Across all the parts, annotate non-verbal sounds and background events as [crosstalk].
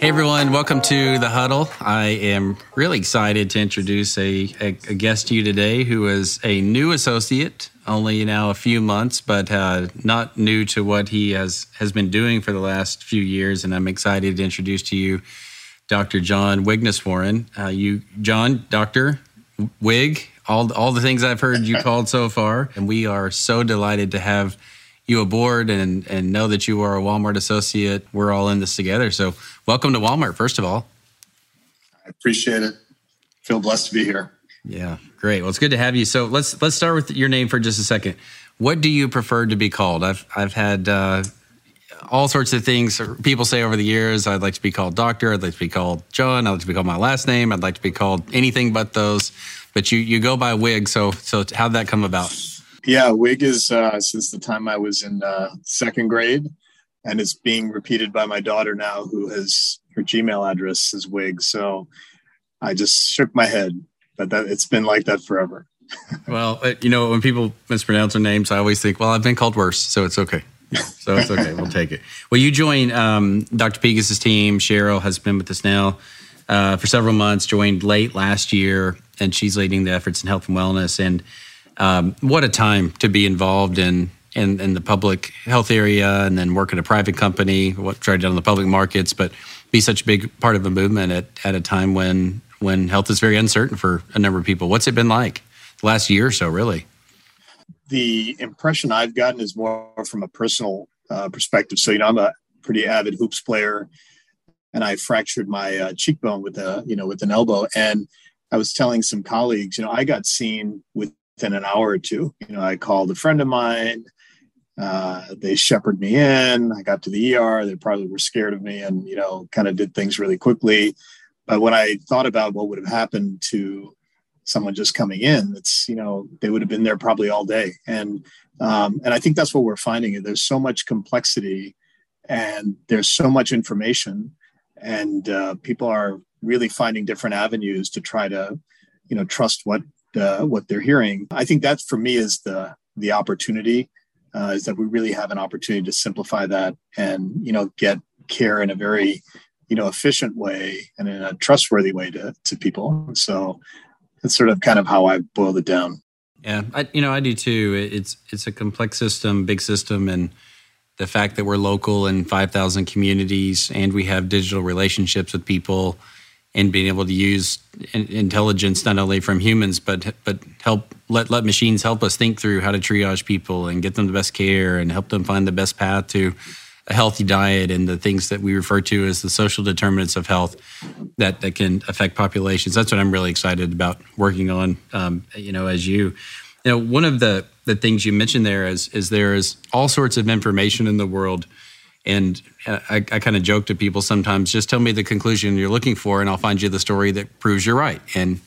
Hey everyone, welcome to the huddle. I am really excited to introduce a, a, a, guest to you today who is a new associate, only now a few months, but uh, not new to what he has, has been doing for the last few years. And I'm excited to introduce to you Dr. John Wigneswaran. Uh, you, John, Doctor Wig, all, all the things I've heard you called so far. And we are so delighted to have you aboard and and know that you are a Walmart associate. We're all in this together. So welcome to Walmart, first of all. I appreciate it. Feel blessed to be here. Yeah, great. Well, it's good to have you. So let's let's start with your name for just a second. What do you prefer to be called? I've I've had uh, all sorts of things people say over the years. I'd like to be called Doctor. I'd like to be called John. I'd like to be called my last name. I'd like to be called anything but those. But you you go by Wig. So so how'd that come about? Yeah, WIG is uh, since the time I was in uh, second grade, and it's being repeated by my daughter now, who has her Gmail address is WIG. So I just shook my head, but that it's been like that forever. [laughs] well, uh, you know, when people mispronounce their names, I always think, well, I've been called worse, so it's okay. [laughs] so it's okay. we'll take it. Well, you joined um, Dr. Pegus's team. Cheryl has been with us now uh, for several months. Joined late last year, and she's leading the efforts in health and wellness. And um, what a time to be involved in, in, in the public health area and then work at a private company, what try to do in the public markets, but be such a big part of a movement at, at a time when when health is very uncertain for a number of people. What's it been like the last year or so, really? The impression I've gotten is more from a personal uh, perspective. So, you know, I'm a pretty avid hoops player, and I fractured my uh, cheekbone with a, you know, with an elbow. And I was telling some colleagues, you know, I got seen with within an hour or two. You know, I called a friend of mine. Uh, they shepherded me in. I got to the ER. They probably were scared of me and, you know, kind of did things really quickly. But when I thought about what would have happened to someone just coming in, it's, you know, they would have been there probably all day. And, um, and I think that's what we're finding. There's so much complexity and there's so much information and uh, people are really finding different avenues to try to, you know, trust what uh, what they're hearing. I think that for me is the the opportunity uh, is that we really have an opportunity to simplify that and you know get care in a very you know efficient way and in a trustworthy way to to people. So that's sort of kind of how I boiled it down. Yeah, I, you know I do too. It's it's a complex system, big system, and the fact that we're local in 5,000 communities and we have digital relationships with people and being able to use intelligence not only from humans but but help let let machines help us think through how to triage people and get them the best care and help them find the best path to a healthy diet and the things that we refer to as the social determinants of health that that can affect populations. That's what I'm really excited about working on. Um, you know, as you, you know, one of the the things you mentioned there is is there is all sorts of information in the world and I, I kind of joke to people sometimes, just tell me the conclusion you're looking for, and I'll find you the story that proves you're right. And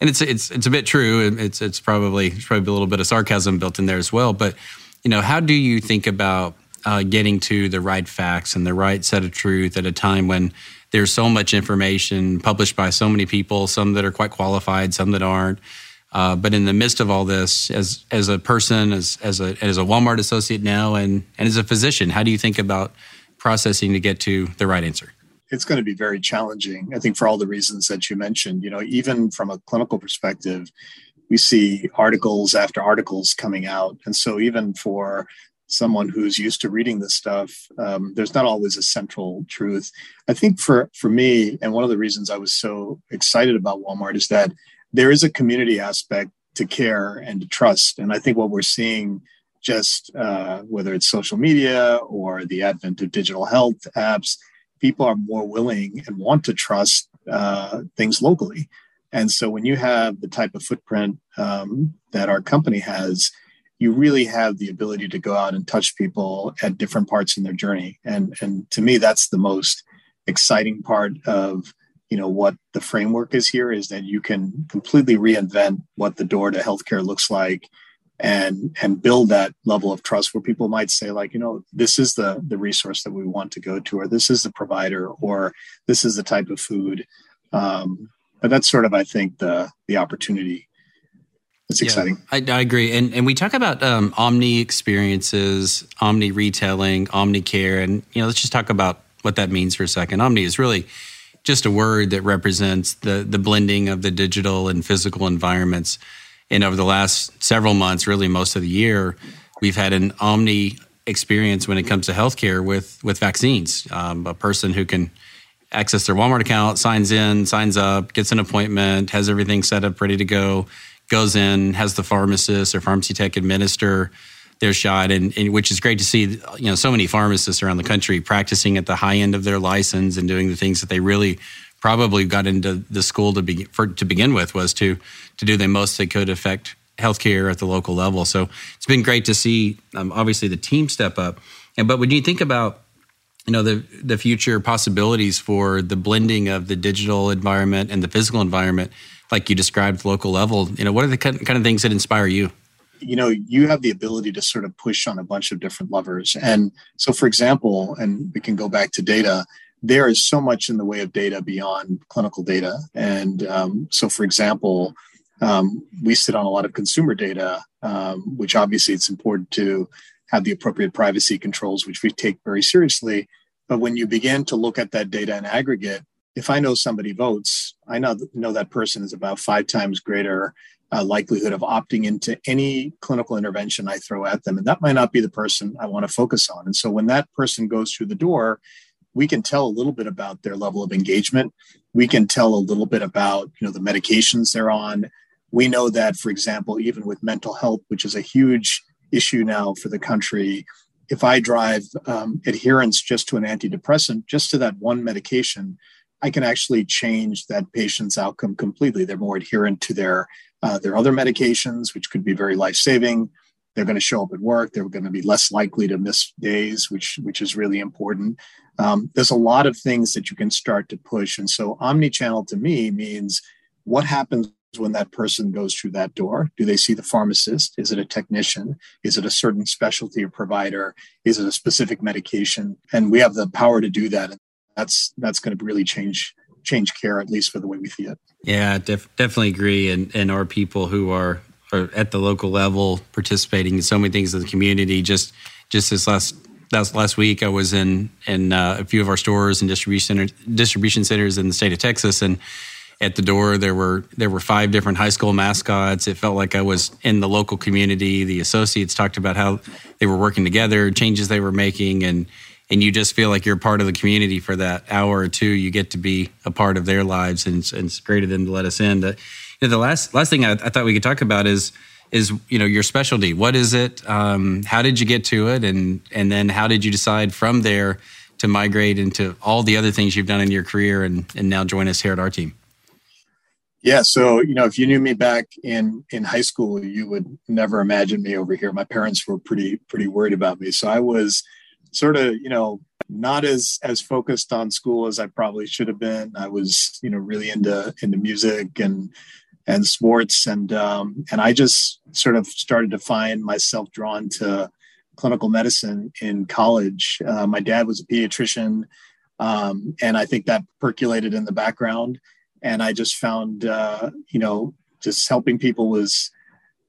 and it's it's it's a bit true. It's it's probably it's probably a little bit of sarcasm built in there as well. But you know, how do you think about uh, getting to the right facts and the right set of truth at a time when there's so much information published by so many people, some that are quite qualified, some that aren't. Uh, but in the midst of all this, as as a person, as as a as a Walmart associate now, and and as a physician, how do you think about processing to get to the right answer? It's going to be very challenging. I think for all the reasons that you mentioned. You know, even from a clinical perspective, we see articles after articles coming out, and so even for someone who's used to reading this stuff, um, there's not always a central truth. I think for for me, and one of the reasons I was so excited about Walmart is that there is a community aspect to care and to trust. And I think what we're seeing, just uh, whether it's social media or the advent of digital health apps, people are more willing and want to trust uh, things locally. And so when you have the type of footprint um, that our company has, you really have the ability to go out and touch people at different parts in their journey. And, and to me, that's the most exciting part of you know what the framework is here is that you can completely reinvent what the door to healthcare looks like and and build that level of trust where people might say like you know this is the the resource that we want to go to or this is the provider or this is the type of food um, but that's sort of i think the the opportunity it's exciting. I, I, agree. And and we talk about um, omni experiences, omni retailing, omni care, and you know, let's just talk about what that means for a second. Omni is really just a word that represents the the blending of the digital and physical environments. And over the last several months, really most of the year, we've had an omni experience when it comes to healthcare with with vaccines. Um, a person who can access their Walmart account, signs in, signs up, gets an appointment, has everything set up, ready to go, goes in, has the pharmacist or pharmacy tech administer their shot, and, and, which is great to see. You know, so many pharmacists around the country practicing at the high end of their license and doing the things that they really probably got into the school to begin for, to begin with was to to do the most they could affect healthcare at the local level. So it's been great to see, um, obviously, the team step up. And but when you think about you know the the future possibilities for the blending of the digital environment and the physical environment, like you described, local level. You know, what are the kind of things that inspire you? You know you have the ability to sort of push on a bunch of different levers. And so for example and we can go back to data there is so much in the way of data beyond clinical data. And um, so for example um, we sit on a lot of consumer data um, which obviously it's important to have the appropriate privacy controls which we take very seriously. But when you begin to look at that data in aggregate if i know somebody votes i know, know that person is about five times greater uh, likelihood of opting into any clinical intervention I throw at them. And that might not be the person I want to focus on. And so when that person goes through the door, we can tell a little bit about their level of engagement. We can tell a little bit about, you know, the medications they're on. We know that, for example, even with mental health, which is a huge issue now for the country, if I drive um, adherence just to an antidepressant, just to that one medication, I can actually change that patient's outcome completely. They're more adherent to their uh, there are other medications which could be very life saving. They're going to show up at work. They're going to be less likely to miss days, which which is really important. Um, there's a lot of things that you can start to push, and so omni-channel to me means what happens when that person goes through that door? Do they see the pharmacist? Is it a technician? Is it a certain specialty or provider? Is it a specific medication? And we have the power to do that. That's that's going to really change change care, at least for the way we see it. Yeah, def- definitely agree. And and our people who are, are at the local level participating in so many things in the community. Just just this last last last week, I was in in uh, a few of our stores and distribution center, distribution centers in the state of Texas, and at the door there were there were five different high school mascots. It felt like I was in the local community. The associates talked about how they were working together, changes they were making, and and you just feel like you're part of the community for that hour or two. You get to be a part of their lives, and and it's great of them to let us in. The, you know, the last last thing I, I, thought we could talk about is is you know your specialty. What is it? Um, how did you get to it? And and then how did you decide from there to migrate into all the other things you've done in your career and and now join us here at our team? Yeah, so you know, if you knew me back in in high school, you would never imagine me over here. My parents were pretty pretty worried about me, so I was sort of you know not as as focused on school as I probably should have been. I was you know really into into music and and sports and um, and I just sort of started to find myself drawn to clinical medicine in college. Uh, my dad was a pediatrician, um, and I think that percolated in the background. And I just found uh, you know just helping people was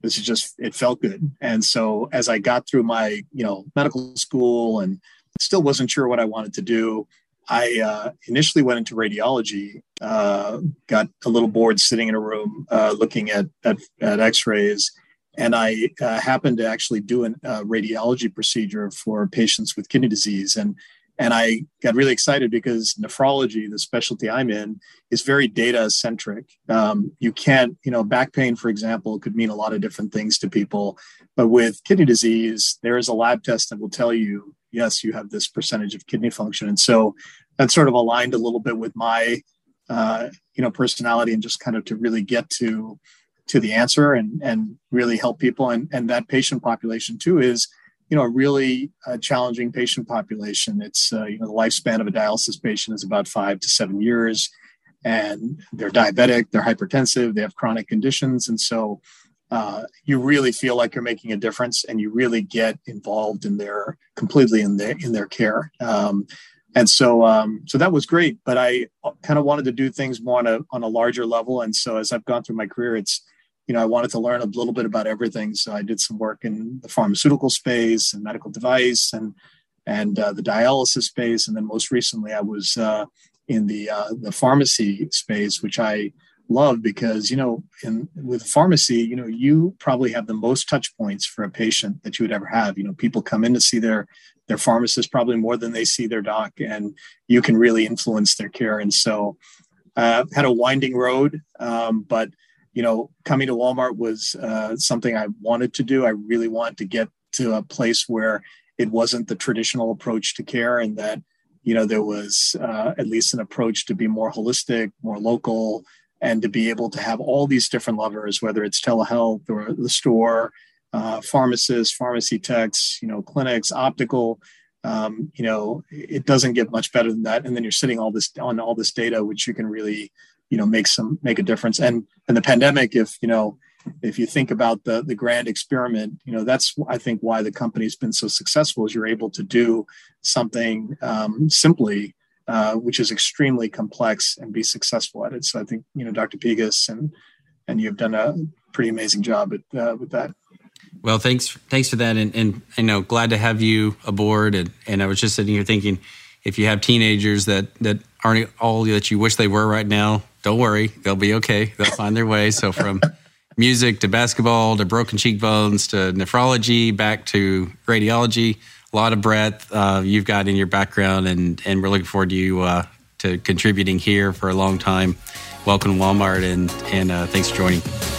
this is just it felt good. And so as i got through my you know medical school and still wasn't sure what i wanted to do i uh, initially went into radiology uh, got a little bored sitting in a room uh, looking at, at, at x-rays. And i uh, happened to actually do a radiology procedure for patients with kidney disease. And and I got really excited because nephrology, the specialty I'm in, is very data centric. Um, you can't, you know, back pain, for example, could mean a lot of different things to people. But with kidney disease, there is a lab test that will tell you, yes, you have this percentage of kidney function. And so that sort of aligned a little bit with my, uh, you know, personality and just kind of to really get to to the answer and and really help people. And and that patient population too is you know, a really uh, challenging patient population. It's, uh, you know, the lifespan of a dialysis patient is about five to seven years, and they're diabetic, they're hypertensive, they have chronic conditions. And so uh, you really feel like you're making a difference and you really get involved in their completely in their in their care. Um, and so um, so that was great, but I kind of wanted to do things more on a on a larger level. And so as I've gone through my career, it's you know, I wanted to learn a little bit about everything. So I did some work in the pharmaceutical space and medical device and and uh, the dialysis space, and then most recently I was uh, in the uh, the pharmacy space, which I love because you know in with pharmacy you know you probably have the most touch points for a patient that you would ever have. You know people come in to see their their pharmacist probably more than they see their doc and you can really influence their care. And so uh, had a winding road um, but you know coming to walmart was uh, something i wanted to do i really wanted to get to a place where it wasn't the traditional approach to care and that you know there was uh, at least an approach to be more holistic more local and to be able to have all these different levers, whether it's telehealth or the store, uh, pharmacists, pharmacy techs, you know, clinics, optical, um, you know, it doesn't get much better than that. And then you're sitting all this on all this data, which you can really, you know, make some make a difference. And and the pandemic, if you know, if you think about the the grand experiment, you know, that's I think why the company's been so successful is you're able to do something um, simply uh, which is extremely complex, and be successful at it. So I think you know Dr. Pegus and and you've done a pretty amazing job at, uh, with that. Well, thanks thanks for that, and and you know glad to have you aboard. And and I was just sitting here thinking, if you have teenagers that that aren't all that you wish they were right now, don't worry, they'll be okay. They'll find their way. So from [laughs] music to basketball to broken cheekbones to nephrology back to radiology a lot of breadth uh, you've got in your background, and and we're looking forward to you uh, to contributing here for a long time. Welcome to Walmart, and and uh, thanks for joining.